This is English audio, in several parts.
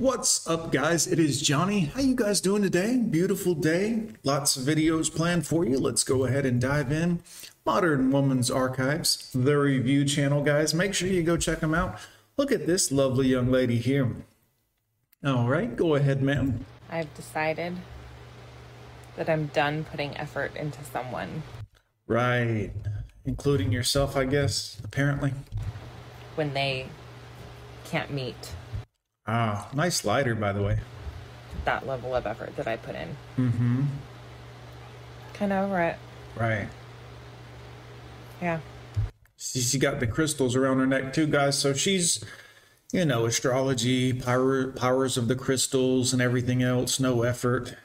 What's up guys? It is Johnny. How you guys doing today? Beautiful day. Lots of videos planned for you. Let's go ahead and dive in. Modern Woman's Archives, the review channel guys. Make sure you go check them out. Look at this lovely young lady here. All right, go ahead, ma'am. I've decided that I'm done putting effort into someone Right. Including yourself, I guess, apparently. when they can't meet Ah, nice lighter, by the way. that level of effort that I put in. Mm-hmm. Kind of over it. Right. Yeah. She, she got the crystals around her neck too, guys. So she's, you know, astrology, power, powers of the crystals, and everything else. No effort.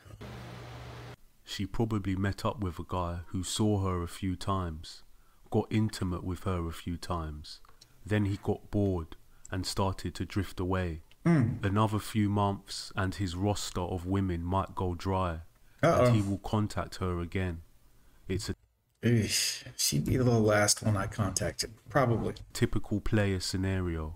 She probably met up with a guy who saw her a few times, got intimate with her a few times. Then he got bored and started to drift away. Another few months and his roster of women might go dry, Uh-oh. and he will contact her again. It's a Eesh, she'd be the last one I contacted, probably. typical player scenario.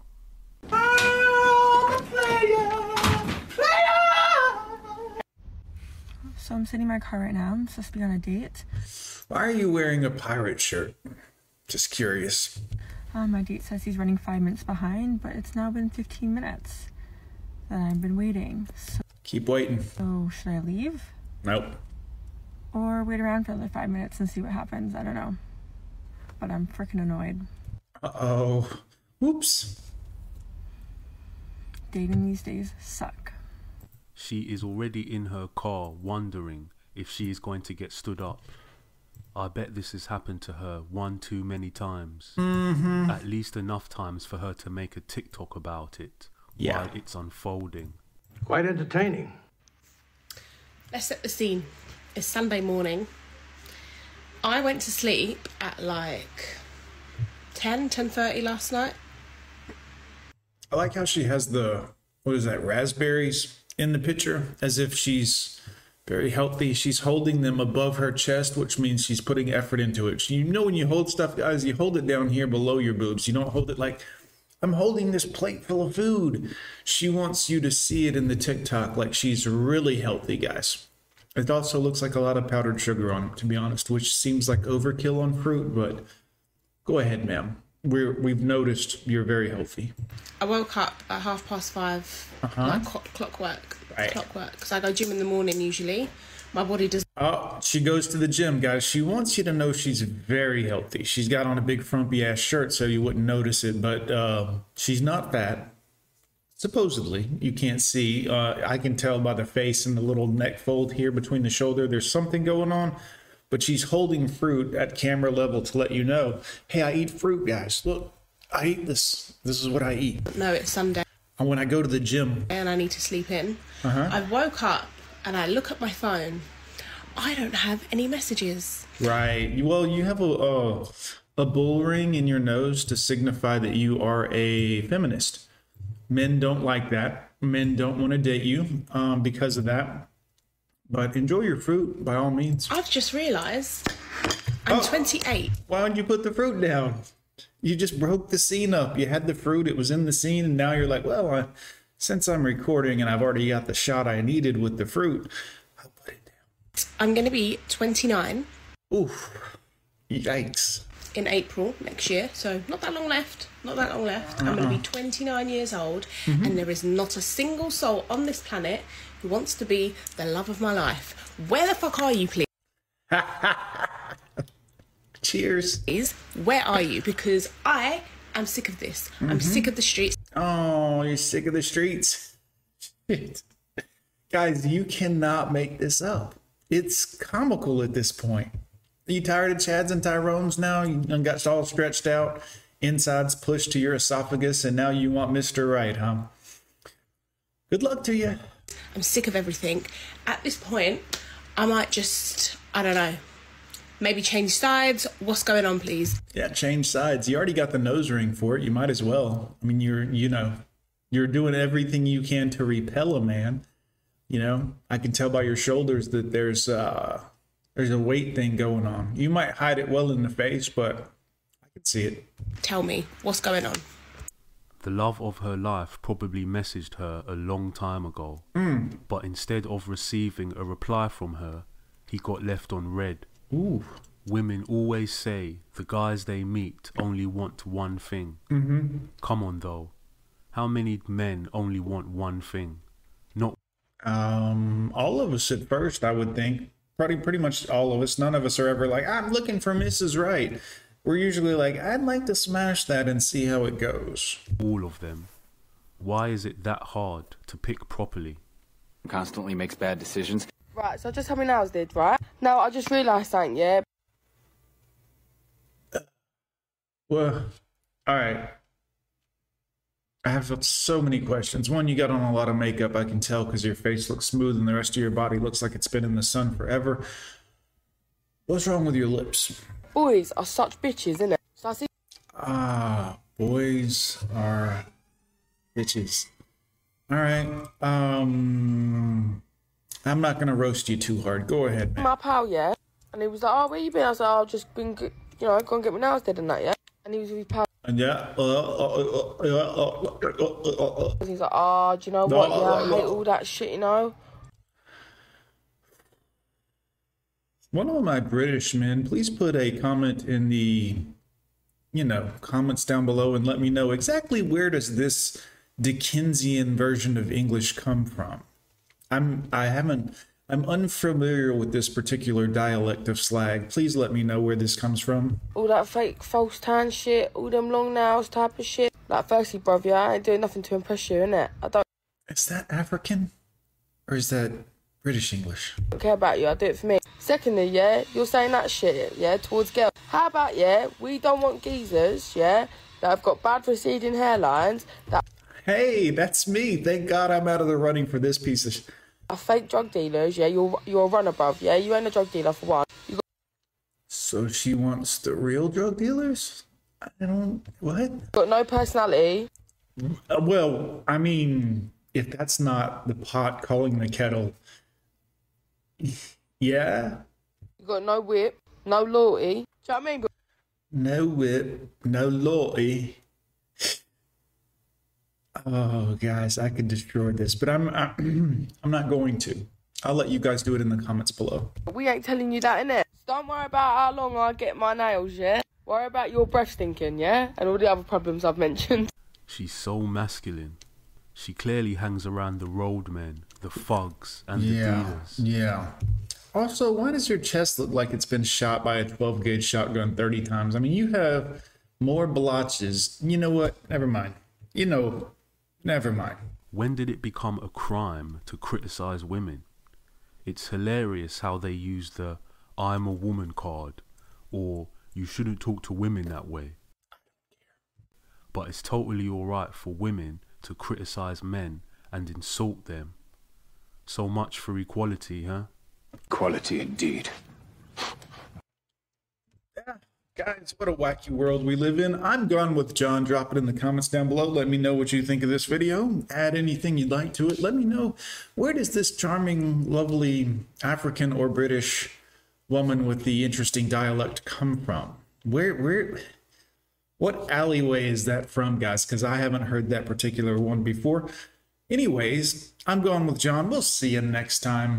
So I'm sitting in my car right now. I'm supposed to be on a date. Why are you wearing a pirate shirt? Just curious. Um, my date says he's running five minutes behind, but it's now been 15 minutes that I've been waiting. So, Keep waiting. So should I leave Nope. or wait around for another five minutes and see what happens? I don't know. But I'm freaking annoyed. Uh oh. Whoops. Dating these days suck. She is already in her car wondering if she is going to get stood up. I bet this has happened to her one too many times. Mm-hmm. At least enough times for her to make a TikTok about it Yeah. while it's unfolding. Quite entertaining. let's set the scene. It's Sunday morning. I went to sleep at like 10, 10.30 last night. I like how she has the, what is that, raspberries in the picture, as if she's very healthy. She's holding them above her chest, which means she's putting effort into it. You know, when you hold stuff, guys, you hold it down here below your boobs. You don't hold it like, I'm holding this plate full of food. She wants you to see it in the TikTok like she's really healthy, guys. It also looks like a lot of powdered sugar on it, to be honest, which seems like overkill on fruit, but go ahead, ma'am. We're, we've noticed you're very healthy. I woke up at half past 5 like uh-huh. clockwork. Right. Clockwork. Because I go gym in the morning usually. My body does Oh, she goes to the gym, guys. She wants you to know she's very healthy. She's got on a big frumpy ass shirt, so you wouldn't notice it, but uh, she's not fat. Supposedly, you can't see. Uh, I can tell by the face and the little neck fold here between the shoulder. There's something going on, but she's holding fruit at camera level to let you know, hey, I eat fruit, guys. Look, I eat this. This is what I eat. No, it's Sunday And when I go to the gym, and I need to sleep in. Uh-huh. I woke up and I look at my phone. I don't have any messages. Right. Well, you have a, a a bull ring in your nose to signify that you are a feminist. Men don't like that. Men don't want to date you um, because of that. But enjoy your fruit by all means. I've just realised I'm Oh. 28. Why don't you put the fruit down? You just broke the scene up. You had the fruit, it was in the scene, and now you're like, well, I, since I'm recording and I've already got the shot I needed with the fruit, I'll put it down. I'm going to be 29 Oof. Yikes. in April next year, so not that long left. Not that long left. I'm going to be uh-uh. 29 years old, mm-hmm. and there is not a single soul on this planet who wants to be the love of my life. Where the fuck are you, please? Cheers. Is Where are you? Because I am sick of this. I'm mm-hmm. sick of the streets. You're sick of the streets. Guys, you cannot make this up. It's comical at this point. Are you tired of Chads and Tyrones now? You got all stretched out, insides pushed to your esophagus, and now you want Mr. Right, huh? Good luck to you. I'm sick of everything. At this point, I might just, I don't know, maybe change sides. What's going on, please? Yeah, change sides. You already got the nose ring for it. You might as well. I mean, you're, you know, you're doing everything you can to repel a man. You know, I can tell by your shoulders that there's uh there's a weight thing going on. You might hide it well in the face, but I can see it. Tell me, what's going on? The The love of her life probably messaged her a long time ago, but instead of receiving a reply from her, he got left on read. Ooh. Women always say the guys they meet only want one thing. Mm-hmm. Come on, though. How many men only want one thing? Not Um, all of us at first, I would think. Pretty, pretty much all of us. None of us are ever like, I'm looking for Mrs. Right. We're usually like, I'd like to smash that and see how it goes. all of them. Why is it that hard to pick properly? constantly makes bad decisions. Right, so just how my nails did, right? Now I just realised something, yeah? Well, all right. I have so many questions. One, you got on a lot of makeup, I can tell, because your face looks smooth and the rest of your body looks like it's been in the sun forever. What's wrong with your lips? Boys are such bitches, innit? So I see Ah, boys are bitches. All right. Um, I'm not gonna roast you too hard. Go ahead, man. my pal, yeah? And he was like, oh, where you been? I was like, oh, I've just been, you know, go and get my nails did and that, yeah? And he was with his pal. Yeah. He's like, oh, do you know what? Yeah, I hate all that shit, you know? One of my British men, please put a comment in the, you know, comments down below and let me know exactly where does this Dickensian version of English come from. I'm I haven't I'm unfamiliar with this particular dialect of slag. Please let me know where this comes from. All that fake false tan shit, all them long nails type of shit. Like, firstly, bruv, yeah, I ain't doing nothing to impress you, innit? I don't Is that African or is that British English? Don't care about you, I do it for me. Secondly, yeah, you're saying that shit, yeah, towards girls. How about, yeah, we don't want geezers, yeah, that have got bad receding hairlines, that Hey, that's me. Thank God I'm out of the running for this piece of. Are fake drug dealers, yeah, you're, you're a runner, bruv, yeah, you ain't a drug dealer for one. You got, so she wants the real drug dealers? I don't. What? got no personality, Uh, well, I mean, if that's not the pot calling the kettle, yeah, you got no whip, no loyalty. Do you know what I mean? No whip, no loyalty. Oh, guys, I could destroy this, but I'm I, I'm not going to. I'll let you guys do it in the comments below. we ain't telling you that, innit? Don't worry about how long I get my nails, yeah? Worry about your breath stinking, yeah? And all the other problems I've mentioned. She's so masculine. She clearly hangs around the roadmen, the thugs, and the Yeah, dealers. yeah. Also, why does your chest look like it's been shot by a 12 gauge shotgun 30 times? I mean, you have more blotches. You know what? Never mind. You know, never mind. When did it become a crime to criticize women? It's hilarious how they use the I'm a woman card or you shouldn't talk to women that way. But it's totally alright for women to criticize men and insult them. So much for equality, huh? Quality indeed. Guys, what a wacky world we live in. I'm gone with John. Drop it in the comments down below. Let me know what you think of this video. Add anything you'd like to it. Let me know where does this charming, lovely African or British woman with the interesting dialect come from? Where, where, what alleyway is that from, guys? Because I haven't heard that particular one before. Anyways, I'm Gone with John. We'll see you next time.